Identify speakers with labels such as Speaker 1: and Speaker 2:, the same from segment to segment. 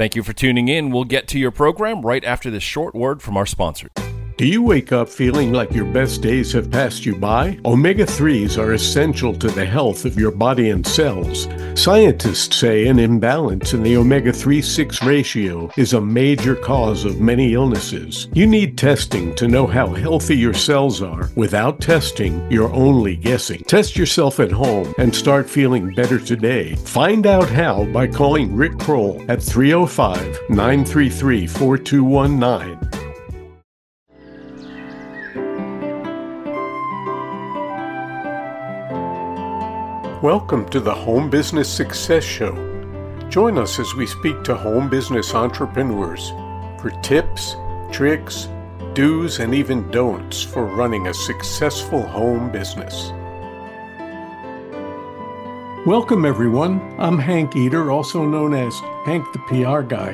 Speaker 1: Thank you for tuning in. We'll get to your program right after this short word from our sponsor.
Speaker 2: Do you wake up feeling like your best days have passed you by? Omega 3s are essential to the health of your body and cells. Scientists say an imbalance in the omega 3 6 ratio is a major cause of many illnesses. You need testing to know how healthy your cells are. Without testing, you're only guessing. Test yourself at home and start feeling better today. Find out how by calling Rick Kroll at 305 933 4219. Welcome to the Home Business Success Show. Join us as we speak to home business entrepreneurs for tips, tricks, do's, and even don'ts for running a successful home business. Welcome, everyone. I'm Hank Eater, also known as Hank the PR Guy,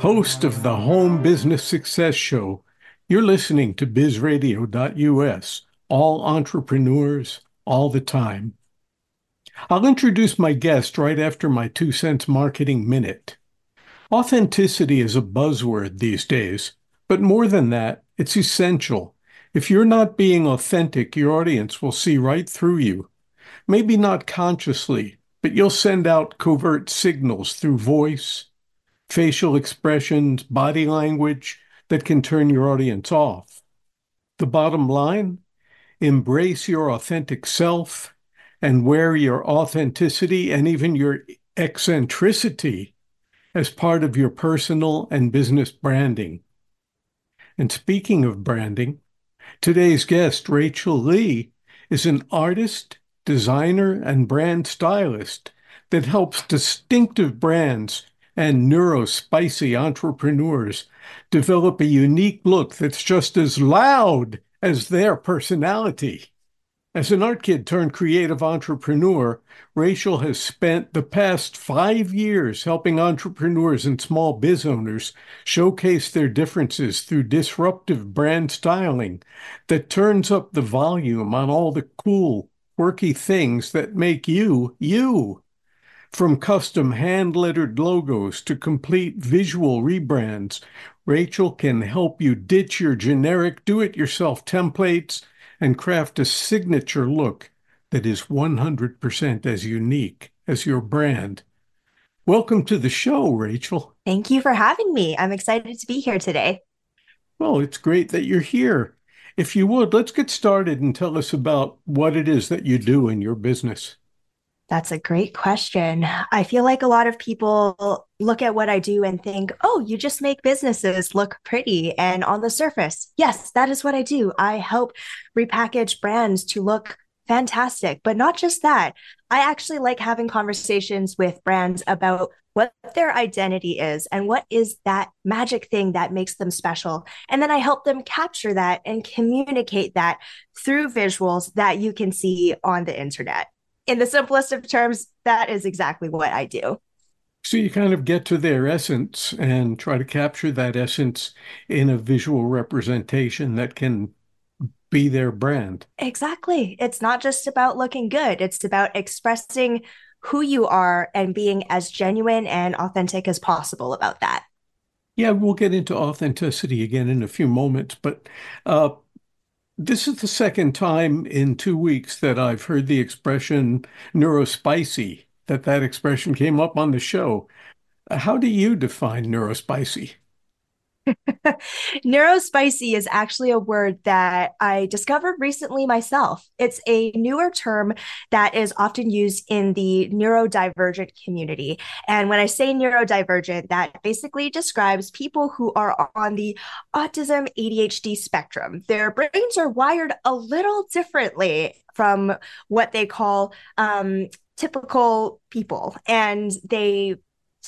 Speaker 2: host of the Home Business Success Show. You're listening to bizradio.us, all entrepreneurs, all the time. I'll introduce my guest right after my two cents marketing minute. Authenticity is a buzzword these days, but more than that, it's essential. If you're not being authentic, your audience will see right through you. Maybe not consciously, but you'll send out covert signals through voice, facial expressions, body language that can turn your audience off. The bottom line embrace your authentic self and wear your authenticity and even your eccentricity as part of your personal and business branding. And speaking of branding, today's guest, Rachel Lee, is an artist, designer, and brand stylist that helps distinctive brands and neurospicy entrepreneurs develop a unique look that's just as loud as their personality. As an art kid turned creative entrepreneur, Rachel has spent the past five years helping entrepreneurs and small biz owners showcase their differences through disruptive brand styling that turns up the volume on all the cool, quirky things that make you, you. From custom hand lettered logos to complete visual rebrands, Rachel can help you ditch your generic do it yourself templates and craft a signature look that is 100% as unique as your brand. Welcome to the show, Rachel.
Speaker 3: Thank you for having me. I'm excited to be here today.
Speaker 2: Well, it's great that you're here. If you would, let's get started and tell us about what it is that you do in your business.
Speaker 3: That's a great question. I feel like a lot of people look at what I do and think, oh, you just make businesses look pretty. And on the surface, yes, that is what I do. I help repackage brands to look fantastic. But not just that, I actually like having conversations with brands about what their identity is and what is that magic thing that makes them special. And then I help them capture that and communicate that through visuals that you can see on the internet in the simplest of terms, that is exactly what I do.
Speaker 2: So you kind of get to their essence and try to capture that essence in a visual representation that can be their brand.
Speaker 3: Exactly. It's not just about looking good, it's about expressing who you are and being as genuine and authentic as possible about that.
Speaker 2: Yeah, we'll get into authenticity again in a few moments, but uh, this is the second time in two weeks that I've heard the expression neurospicy, that that expression came up on the show. How do you define neurospicy?
Speaker 3: Neurospicy is actually a word that I discovered recently myself. It's a newer term that is often used in the neurodivergent community. And when I say neurodivergent, that basically describes people who are on the autism ADHD spectrum. Their brains are wired a little differently from what they call um, typical people. And they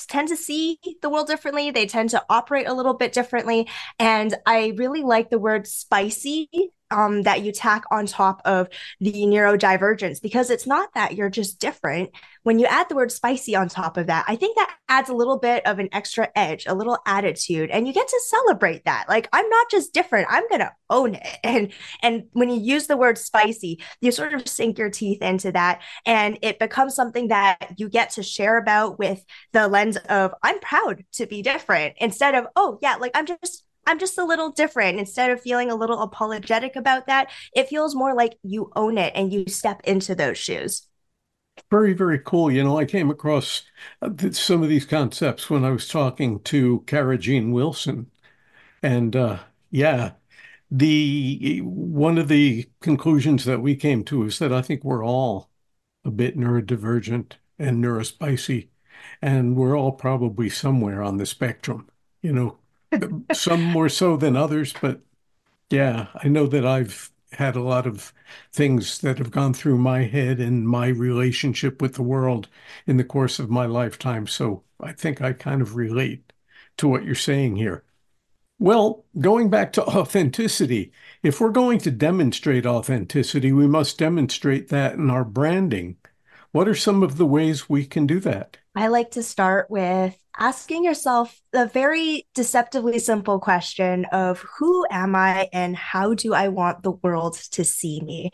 Speaker 3: tend to see the world differently. They tend to operate a little bit differently. And I really like the word spicy um, that you tack on top of the neurodivergence because it's not that you're just different. When you add the word spicy on top of that, I think that adds a little bit of an extra edge, a little attitude, and you get to celebrate that. Like I'm not just different; I'm gonna own it. And and when you use the word spicy, you sort of sink your teeth into that, and it becomes something that you get to share about with the lens of I'm proud to be different instead of oh yeah, like I'm just I'm just a little different. Instead of feeling a little apologetic about that, it feels more like you own it and you step into those shoes.
Speaker 2: Very, very cool. You know, I came across uh, some of these concepts when I was talking to Kara Jean Wilson. And uh, yeah, the one of the conclusions that we came to is that I think we're all a bit neurodivergent and neurospicy, and we're all probably somewhere on the spectrum. You know, some more so than others, but yeah, I know that I've had a lot of things that have gone through my head and my relationship with the world in the course of my lifetime. So I think I kind of relate to what you're saying here. Well, going back to authenticity, if we're going to demonstrate authenticity, we must demonstrate that in our branding. What are some of the ways we can do that?
Speaker 3: I like to start with asking yourself the very deceptively simple question of who am I and how do I want the world to see me?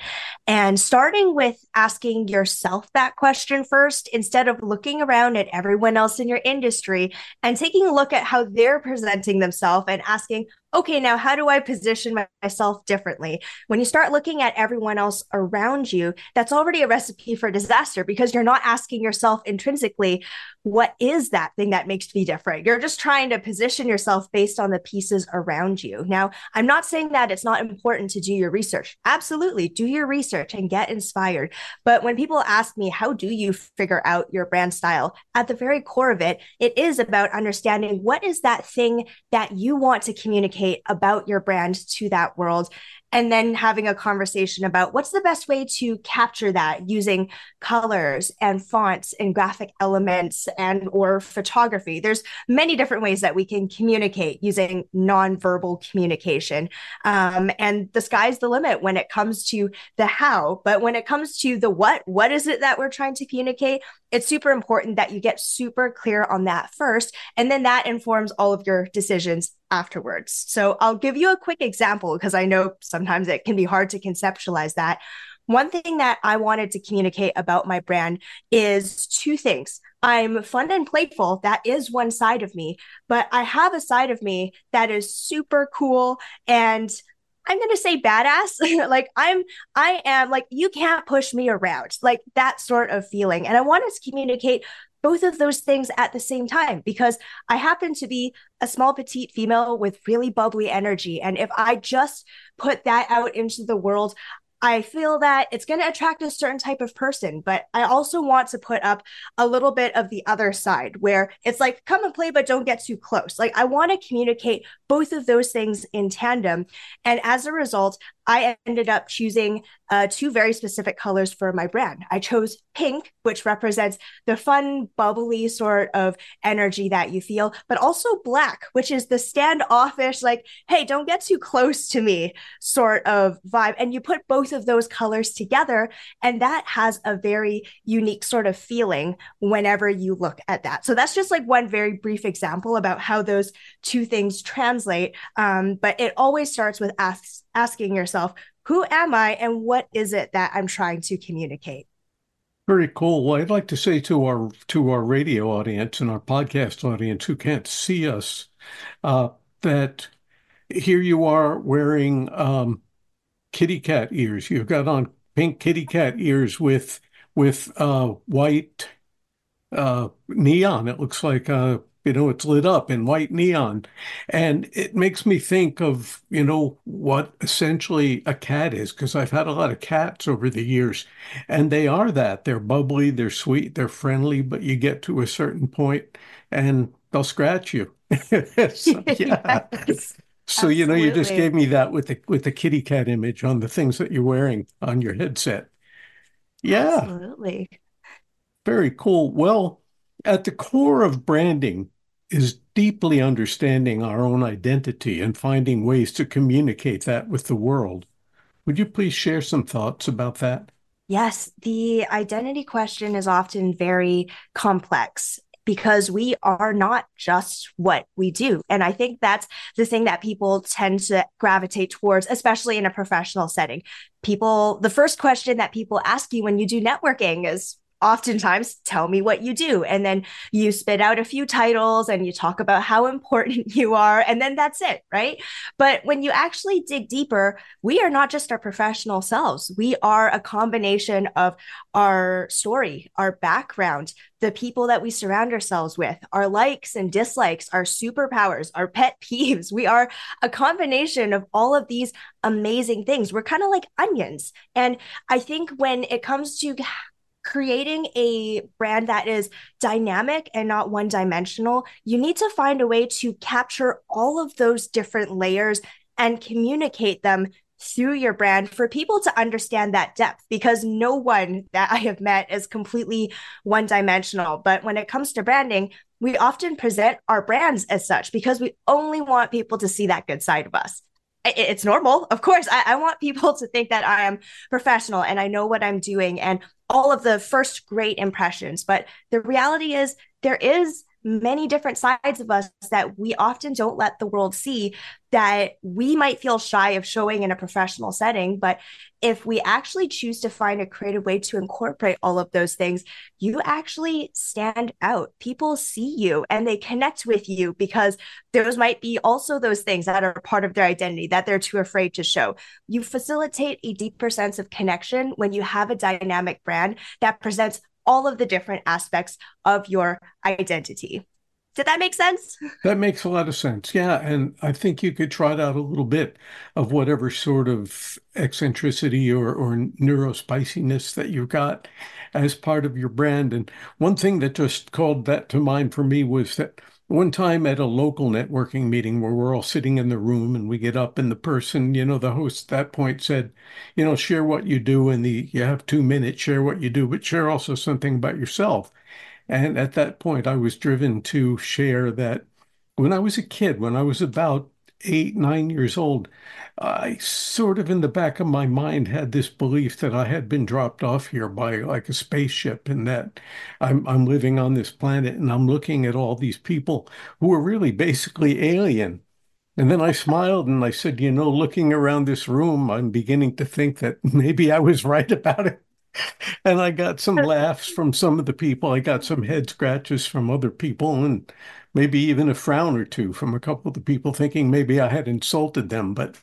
Speaker 3: And starting with asking yourself that question first, instead of looking around at everyone else in your industry and taking a look at how they're presenting themselves and asking, okay, now how do I position myself differently? When you start looking at everyone else around you, that's already a recipe for disaster because you're not asking yourself intrinsically, what is that thing that makes me different? You're just trying to position yourself based on the pieces around you. Now, I'm not saying that it's not important to do your research. Absolutely, do your research and get inspired. But when people ask me, how do you figure out your brand style? At the very core of it, it is about understanding what is that thing that you want to communicate about your brand to that world and then having a conversation about what's the best way to capture that using colors and fonts and graphic elements and or photography. There's many different ways that we can communicate using nonverbal communication. Um, and the sky's the limit when it comes to the how. But when it comes to the what what is it that we're trying to communicate? It's super important that you get super clear on that first and then that informs all of your decisions afterwards. So I'll give you a quick example because I know sometimes it can be hard to conceptualize that. One thing that I wanted to communicate about my brand is two things. I'm fun and playful. That is one side of me, but I have a side of me that is super cool and I'm going to say badass. like I'm, I am like, you can't push me around, like that sort of feeling. And I wanted to communicate both of those things at the same time because I happen to be a small petite female with really bubbly energy. And if I just put that out into the world, I feel that it's going to attract a certain type of person, but I also want to put up a little bit of the other side where it's like, come and play, but don't get too close. Like, I want to communicate both of those things in tandem. And as a result, I ended up choosing uh, two very specific colors for my brand. I chose pink, which represents the fun, bubbly sort of energy that you feel, but also black, which is the standoffish, like, hey, don't get too close to me sort of vibe. And you put both of those colors together, and that has a very unique sort of feeling whenever you look at that. So that's just like one very brief example about how those two things translate. Um, but it always starts with asking yourself, who am I and what is it that I'm trying to communicate?
Speaker 2: Very cool. Well, I'd like to say to our to our radio audience and our podcast audience who can't see us uh, that here you are wearing um, kitty cat ears. You've got on pink kitty cat ears with with uh, white uh, neon. It looks like uh, you know, it's lit up in white neon. And it makes me think of, you know, what essentially a cat is, because I've had a lot of cats over the years, and they are that. They're bubbly, they're sweet, they're friendly, but you get to a certain point and they'll scratch you. so, yeah. yes. So Absolutely. you know, you just gave me that with the with the kitty cat image on the things that you're wearing on your headset. Yeah.
Speaker 3: Absolutely.
Speaker 2: Very cool. Well, at the core of branding is deeply understanding our own identity and finding ways to communicate that with the world. Would you please share some thoughts about that?
Speaker 3: Yes, the identity question is often very complex because we are not just what we do. And I think that's the thing that people tend to gravitate towards, especially in a professional setting. People, the first question that people ask you when you do networking is, oftentimes tell me what you do. And then you spit out a few titles and you talk about how important you are and then that's it right? But when you actually dig deeper we are not just our professional selves. We are a combination of our story our background the people that we surround ourselves with our likes and dislikes our superpowers our pet peeves. We are a combination of all of these amazing things. We're kind of like onions. And i think when it comes to creating a brand that is dynamic and not one dimensional, you need to find a way to capture all of those different layers and communicate them through your brand for people to understand that depth because no one that I have met is completely one dimensional. But when it comes to branding, we often present our brands as such because we only want people to see that good side of us it's normal. Of course, I, I, want people to think that I am professional and I know what I'm doing and all of the first great impressions. But the reality is, there is many different sides of us that we often don't let the world see that we might feel shy of showing in a professional setting. But if we actually choose to find a creative way to incorporate all of those things, you actually stand out. People see you and they connect with you because those might be also those things that are part of their identity that they're too afraid to show. You facilitate a deeper sense of connection when you have a dynamic brand that presents all of the different aspects of your identity. Did that make sense?
Speaker 2: That makes a lot of sense. Yeah. And I think you could trot out a little bit of whatever sort of eccentricity or, or neurospiciness that you've got as part of your brand. And one thing that just called that to mind for me was that one time at a local networking meeting where we're all sitting in the room and we get up and the person, you know, the host at that point said, you know, share what you do and the you have two minutes, share what you do, but share also something about yourself. And at that point I was driven to share that when I was a kid, when I was about eight, nine years old, I sort of in the back of my mind had this belief that I had been dropped off here by like a spaceship and that I'm, I'm living on this planet and I'm looking at all these people who are really basically alien. And then I smiled and I said, you know, looking around this room, I'm beginning to think that maybe I was right about it. And I got some laughs from some of the people. I got some head scratches from other people and maybe even a frown or two from a couple of the people thinking maybe I had insulted them. But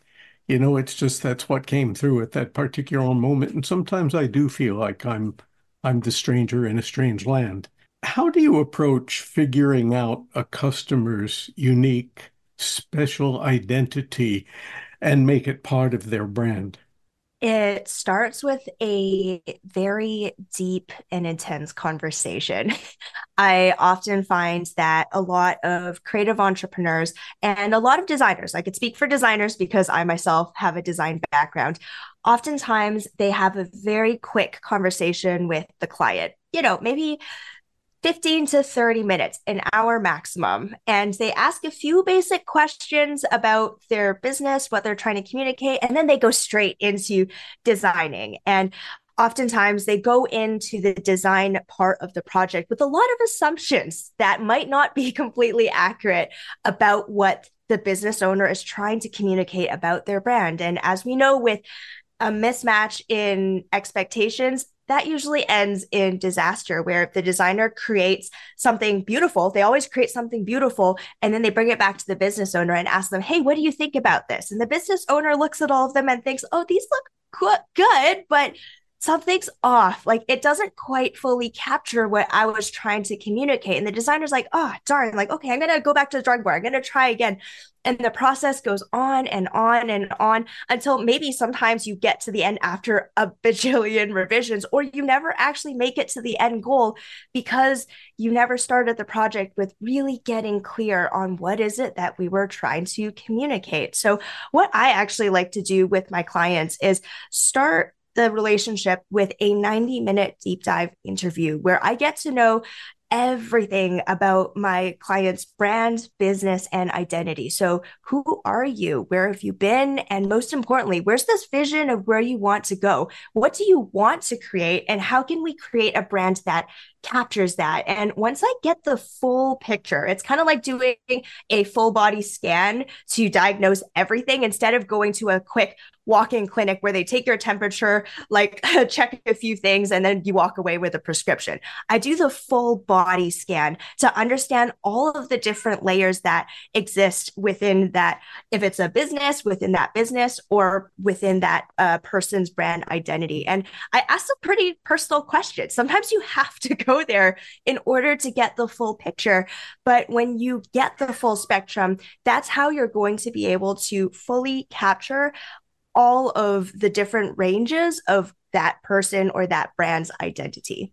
Speaker 2: you know, it's just that's what came through at that particular moment. And sometimes I do feel like I'm I'm the stranger in a strange land. How do you approach figuring out a customer's unique, special identity and make it part of their brand?
Speaker 3: It starts with a very deep and intense conversation. I often find that a lot of creative entrepreneurs and a lot of designers, I could speak for designers because I myself have a design background, oftentimes they have a very quick conversation with the client. You know, maybe 15 to 30 minutes, an hour maximum. And they ask a few basic questions about their business, what they're trying to communicate, and then they go straight into designing. And oftentimes they go into the design part of the project with a lot of assumptions that might not be completely accurate about what the business owner is trying to communicate about their brand. And as we know, with a mismatch in expectations, that usually ends in disaster where the designer creates something beautiful they always create something beautiful and then they bring it back to the business owner and ask them hey what do you think about this and the business owner looks at all of them and thinks oh these look good but something's off. Like it doesn't quite fully capture what I was trying to communicate. And the designer's like, oh, darn, like, okay, I'm to go back to the drawing board. I'm to try again. And the process goes on and on and on until maybe sometimes you get to the end after a bajillion revisions, or you never actually make it to the end goal because you never started the project with really getting clear on what is it that we were trying to communicate. So, what I actually like to do with my clients is start the relationship with a 90 minute deep dive interview where I get to know everything about my client's brand, business, and identity. So, who are you? Where have you been? And most importantly, where's this vision of where you want to go? What do you want to create? And how can we create a brand that captures that. And once I get the full picture, it's kind of like doing a full body scan to diagnose everything instead of going to a quick walk-in clinic where they take your temperature, like check a few things, and then you walk away with a prescription. I do the full body scan to understand all of the different layers that exist within that, if it's a business, within that business, or within that uh, person's brand identity. And I ask some pretty personal questions. Sometimes you have to go there in order to get the full picture. But when you get the full spectrum, that's how you're going to be able to fully capture all of the different ranges of that person or that brand's identity.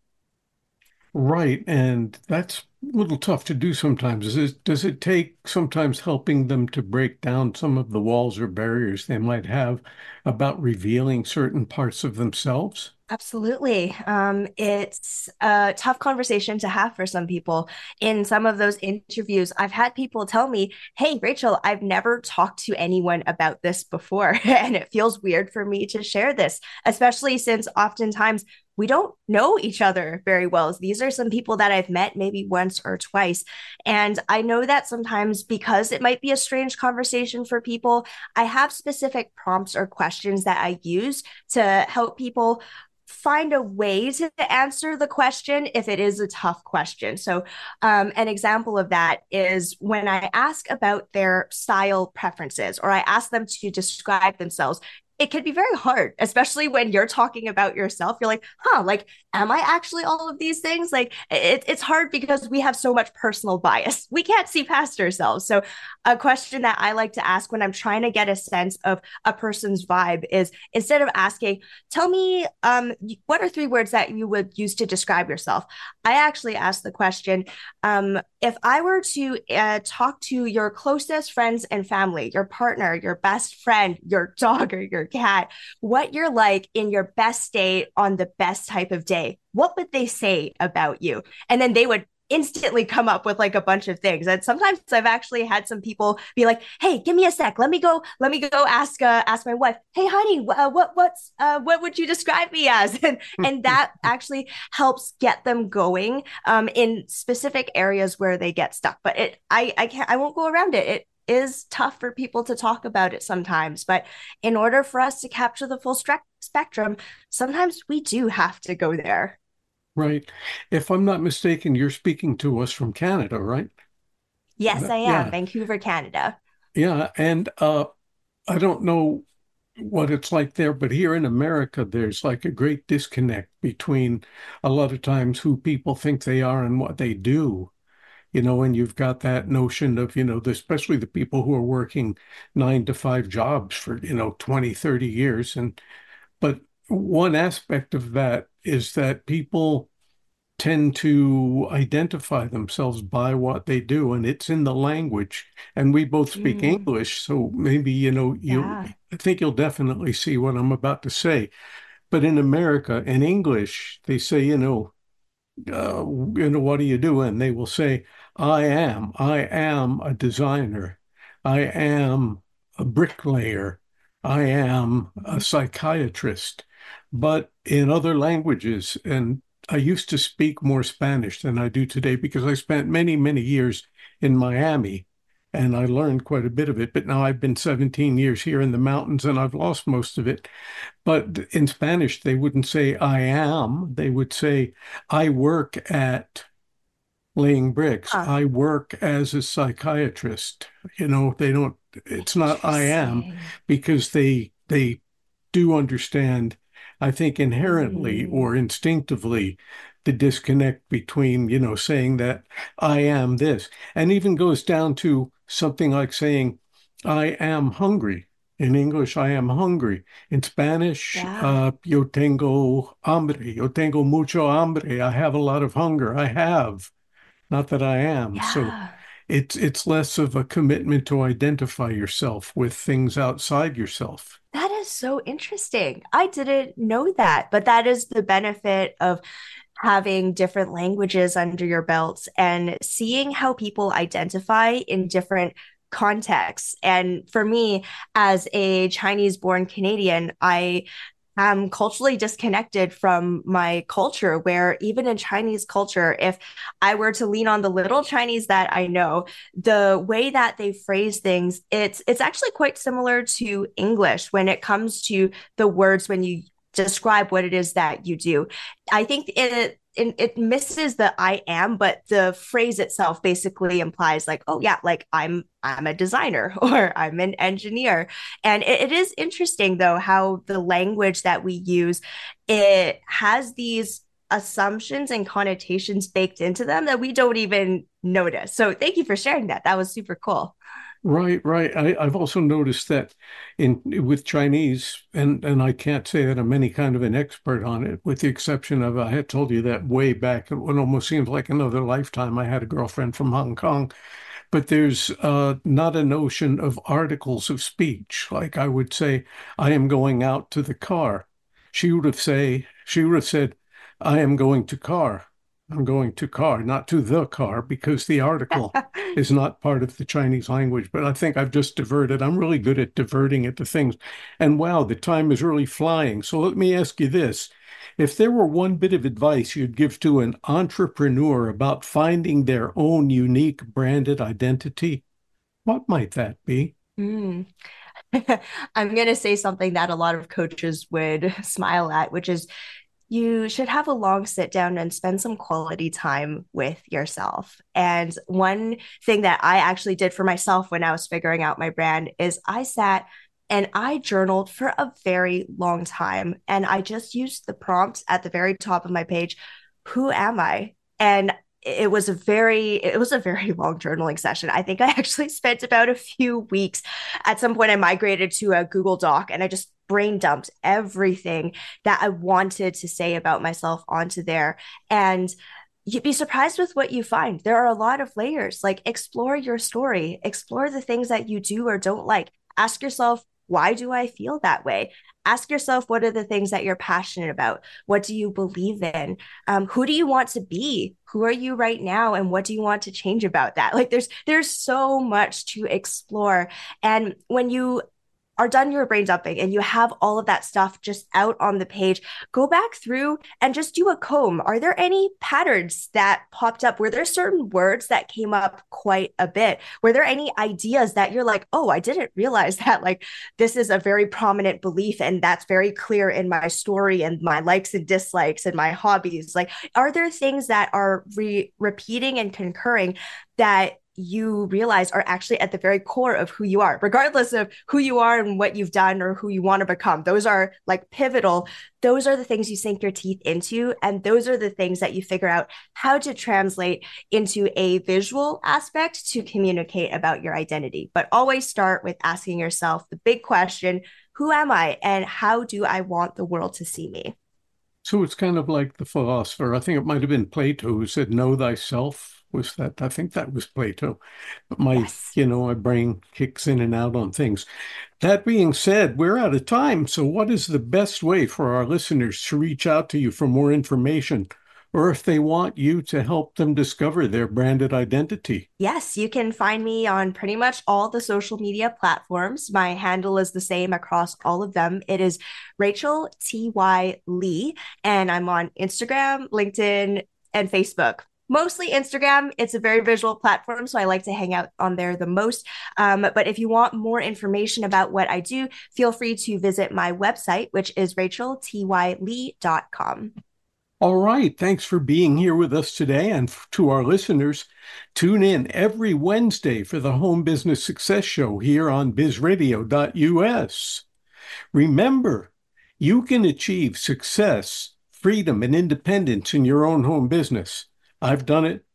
Speaker 2: Right. And that's little tough to do sometimes. It, does it take sometimes helping them to break down some of the walls or barriers they might have about revealing certain parts of themselves?
Speaker 3: Absolutely. Um, it's a tough conversation to have for some people. In some of those interviews, I've had people tell me, Hey, Rachel, I've never talked to anyone about this before. and it feels weird for me to share this, especially since oftentimes we don't know each other very well. These are some people that I've met maybe once or twice. And I know that sometimes because it might be a strange conversation for people, I have specific prompts or questions that I use to help people find a way to answer the question if it is a tough question. So, um, an example of that is when I ask about their style preferences or I ask them to describe themselves it can be very hard, especially when you're talking about yourself. You're like, huh, like, am I actually all of these things? Like, it, it's hard because we have so much personal bias. We can't see past ourselves. So, a question that I like to ask when I'm trying to get a sense of a person's vibe is instead of asking, tell me, um, what are three words that you would use to describe yourself? I actually ask the question, um, if I were to uh, talk to your closest friends and family, your partner, your best friend, your dog, or your cat, what you're like in your best state on the best type of day, what would they say about you? And then they would instantly come up with like a bunch of things. And sometimes I've actually had some people be like, "Hey, give me a sec. Let me go. Let me go ask uh, ask my wife. Hey, honey, uh, what what's uh, what would you describe me as?" And and that actually helps get them going um, in specific areas where they get stuck. But it, I I can't I won't go around it. It is tough for people to talk about it sometimes. But in order for us to capture the full spectrum, sometimes we do have to go there.
Speaker 2: Right. If I'm not mistaken, you're speaking to us from Canada, right?
Speaker 3: Yes, I am. Yeah. Vancouver, Canada.
Speaker 2: Yeah. And uh, I don't know what it's like there, but here in America, there's like a great disconnect between a lot of times who people think they are and what they do. You know, and you've got that notion of, you know, especially the people who are working nine to five jobs for, you know, 20, 30 years. And, but one aspect of that is that people tend to identify themselves by what they do and it's in the language and we both speak mm. english so maybe you know you yeah. i think you'll definitely see what i'm about to say but in america in english they say you know uh, you know what do you do? And they will say i am i am a designer. I am a bricklayer. I am a psychiatrist. But in other languages, and I used to speak more Spanish than I do today because I spent many, many years in Miami and I learned quite a bit of it. But now I've been 17 years here in the mountains and I've lost most of it. But in Spanish, they wouldn't say I am, they would say I work at laying bricks. Huh. I work as a psychiatrist. You know, they don't, it's not I am because they, they do understand I think inherently mm. or instinctively the disconnect between, you know, saying that I am this, and even goes down to something like saying, I am hungry. In English, I am hungry. In Spanish, yeah. uh, yo tengo hambre. Yo tengo mucho hambre. I have a lot of hunger. I have, not that I am. Yeah. So it's it's less of a commitment to identify yourself with things outside yourself.
Speaker 3: That is so interesting. I didn't know that, but that is the benefit of having different languages under your belts and seeing how people identify in different contexts. And for me, as a Chinese born Canadian, I am culturally disconnected from my culture where even in chinese culture if i were to lean on the little chinese that i know the way that they phrase things it's it's actually quite similar to english when it comes to the words when you describe what it is that you do i think it it, it misses the I am, but the phrase itself basically implies like, oh yeah, like I'm I'm a designer or I'm an engineer. And it, it is interesting though how the language that we use it has these assumptions and connotations baked into them that we don't even notice. So thank you for sharing that. That was super cool.
Speaker 2: Right, right. I, have also noticed that in with Chinese, and and I can't say that I'm any kind of an expert on it, with the exception of I had told you that way back. It almost seems like another lifetime. I had a girlfriend from Hong Kong, but there's uh, not a notion of articles of speech. Like I would say, I am going out to the car. She would have say she would have said, I am going to car. I'm going to car, not to the car, because the article is not part of the Chinese language. But I think I've just diverted. I'm really good at diverting it to things. And wow, the time is really flying. So let me ask you this. If there were one bit of advice you'd give to an entrepreneur about finding their own unique branded identity, what might that be?
Speaker 3: Mm. I'm going to say something that a lot of coaches would smile at, which is you should have a long sit down and spend some quality time with yourself. And one thing that I actually did for myself when I was figuring out my brand is I sat and I journaled for a very long time. And I just used the prompts at the very top of my page Who am I? And it was a very it was a very long journaling session i think i actually spent about a few weeks at some point i migrated to a google doc and i just brain dumped everything that I wanted to say about myself onto there. And you'd be surprised with what you find. There are a lot of layers. Like, explore your story, explore the things that you do or don't like. Ask yourself, why do I feel that way? Ask yourself, what are the things that you're passionate about? What do you believe in? Um, who do you want to be? Who are you right now? And what do you want to change about that? Like, there's there's so much to explore. And when you are done your brain dumping and you have all of that stuff just out on the page, go back through and just do a comb. Are there any patterns that popped up? Were there certain words that came up quite a bit? Were there any ideas that you're like, oh, I didn't realize that like this is a very prominent belief and that's very clear in my story and my likes and dislikes and my hobbies? Like, are there things that are re- repeating and concurring that you realize are actually at the very core of who you are, regardless of who you are and what you've done or who you want to become. Those are like pivotal. Those are the things you sink your teeth into. And those are the things that you figure out how to translate into a visual aspect to communicate about your identity. But always start with asking yourself the big question who am I and how do I want the world to see me?
Speaker 2: So it's kind of like the philosopher, I think it might have been Plato who said, Know thyself was that I think that was Plato. But my, yes. you know, my brain kicks in and out on things. That being said, we're out of time. So what is the best way for our listeners to reach out to you for more information? Or if they want you to help them discover their branded identity.
Speaker 3: Yes, you can find me on pretty much all the social media platforms. My handle is the same across all of them. It is Rachel T.Y. Lee, and I'm on Instagram, LinkedIn, and Facebook mostly Instagram. It's a very visual platform, so I like to hang out on there the most. Um, but if you want more information about what I do, feel free to visit my website, which is racheltylee.com.
Speaker 2: All right. Thanks for being here with us today. And to our listeners, tune in every Wednesday for the Home Business Success Show here on bizradio.us. Remember, you can achieve success, freedom, and independence in your own home business. I've done it.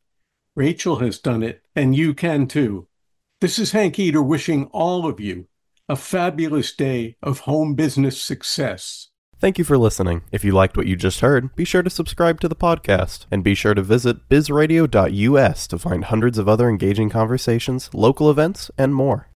Speaker 2: Rachel has done it, and you can too. This is Hank Eater wishing all of you a fabulous day of home business success.
Speaker 1: Thank you for listening. If you liked what you just heard, be sure to subscribe to the podcast and be sure to visit bizradio.us to find hundreds of other engaging conversations, local events, and more.